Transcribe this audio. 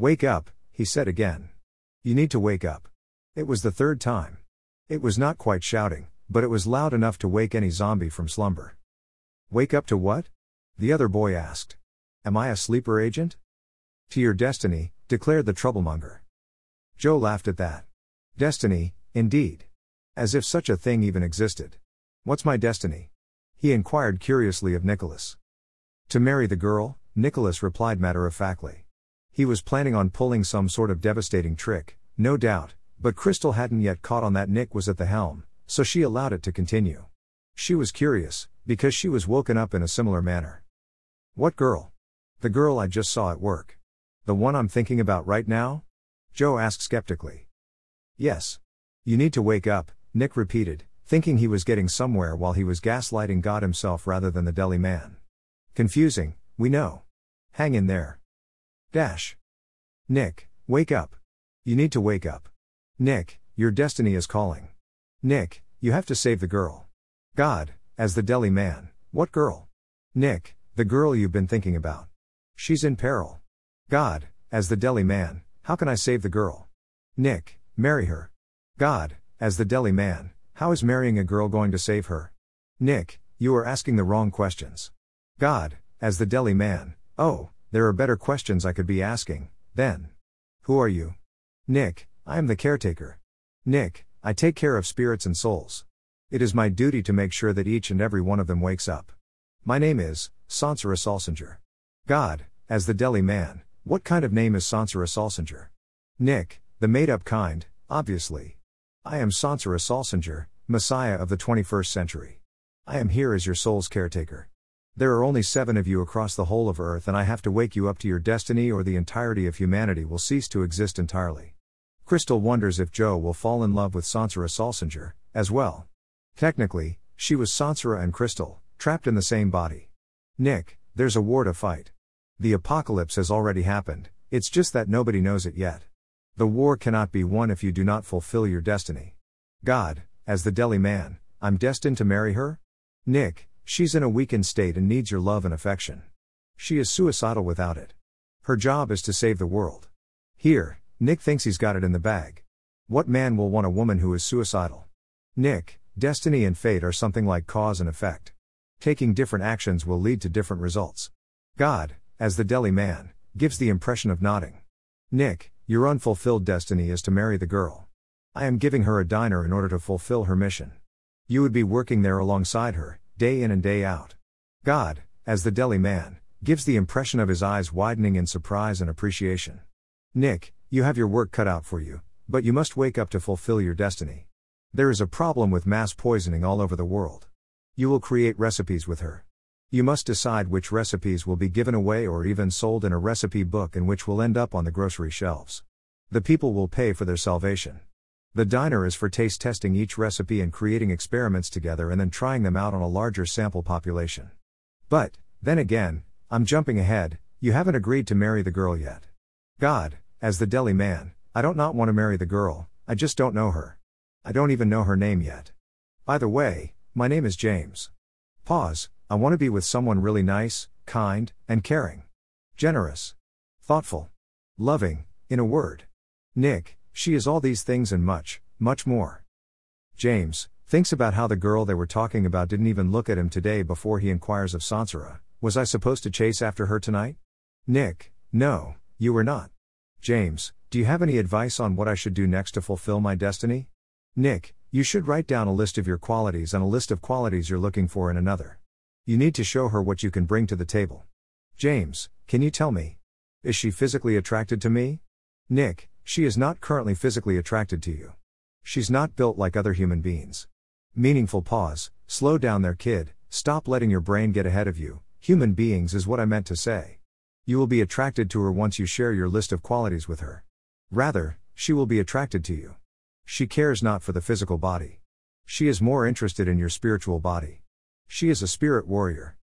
Wake up, he said again. You need to wake up. It was the third time. It was not quite shouting, but it was loud enough to wake any zombie from slumber. Wake up to what? The other boy asked. Am I a sleeper agent? To your destiny, declared the troublemonger. Joe laughed at that. Destiny, indeed. As if such a thing even existed. What's my destiny? He inquired curiously of Nicholas. To marry the girl, Nicholas replied matter of factly. He was planning on pulling some sort of devastating trick, no doubt, but Crystal hadn't yet caught on that Nick was at the helm, so she allowed it to continue. She was curious, because she was woken up in a similar manner. What girl? The girl I just saw at work. The one I'm thinking about right now? Joe asked skeptically. Yes. You need to wake up, Nick repeated, thinking he was getting somewhere while he was gaslighting God himself rather than the deli man. Confusing, we know. Hang in there. Dash. Nick, wake up. You need to wake up. Nick, your destiny is calling. Nick, you have to save the girl. God, as the deli man, what girl? Nick, the girl you've been thinking about. She's in peril. God, as the deli man, how can I save the girl? Nick, marry her. God, as the deli man, how is marrying a girl going to save her? Nick, you are asking the wrong questions. God, as the deli man, oh, there are better questions I could be asking, then. Who are you? Nick, I am the caretaker. Nick, I take care of spirits and souls. It is my duty to make sure that each and every one of them wakes up. My name is Sansara Salsinger. God, as the deli man, what kind of name is Sansara Salsinger? Nick, the made up kind, obviously. I am Sansara Salsinger, Messiah of the 21st century. I am here as your soul's caretaker. There are only seven of you across the whole of Earth, and I have to wake you up to your destiny, or the entirety of humanity will cease to exist entirely. Crystal wonders if Joe will fall in love with Sansara Salsinger, as well. Technically, she was Sansara and Crystal, trapped in the same body. Nick, there's a war to fight. The apocalypse has already happened, it's just that nobody knows it yet. The war cannot be won if you do not fulfill your destiny. God, as the deli man, I'm destined to marry her? Nick, She's in a weakened state and needs your love and affection. She is suicidal without it. Her job is to save the world. Here, Nick thinks he's got it in the bag. What man will want a woman who is suicidal? Nick, destiny and fate are something like cause and effect. Taking different actions will lead to different results. God, as the deli man, gives the impression of nodding. Nick, your unfulfilled destiny is to marry the girl. I am giving her a diner in order to fulfill her mission. You would be working there alongside her, day in and day out. God, as the deli man, gives the impression of his eyes widening in surprise and appreciation. Nick, you have your work cut out for you, but you must wake up to fulfill your destiny. There is a problem with mass poisoning all over the world. You will create recipes with her. You must decide which recipes will be given away or even sold in a recipe book and which will end up on the grocery shelves. The people will pay for their salvation. The diner is for taste testing each recipe and creating experiments together and then trying them out on a larger sample population. But, then again, I'm jumping ahead, you haven't agreed to marry the girl yet. God, as the deli man, I don't not want to marry the girl, I just don't know her. I don't even know her name yet. By the way, my name is James. Pause, I want to be with someone really nice, kind, and caring. Generous. Thoughtful. Loving, in a word. Nick, she is all these things and much, much more. James thinks about how the girl they were talking about didn't even look at him today before he inquires of Sansara Was I supposed to chase after her tonight? Nick, no, you were not. James, do you have any advice on what I should do next to fulfill my destiny? Nick, you should write down a list of your qualities and a list of qualities you're looking for in another. You need to show her what you can bring to the table. James, can you tell me? Is she physically attracted to me? Nick, she is not currently physically attracted to you. She's not built like other human beings. Meaningful pause, slow down there, kid, stop letting your brain get ahead of you. Human beings is what I meant to say. You will be attracted to her once you share your list of qualities with her. Rather, she will be attracted to you. She cares not for the physical body. She is more interested in your spiritual body. She is a spirit warrior.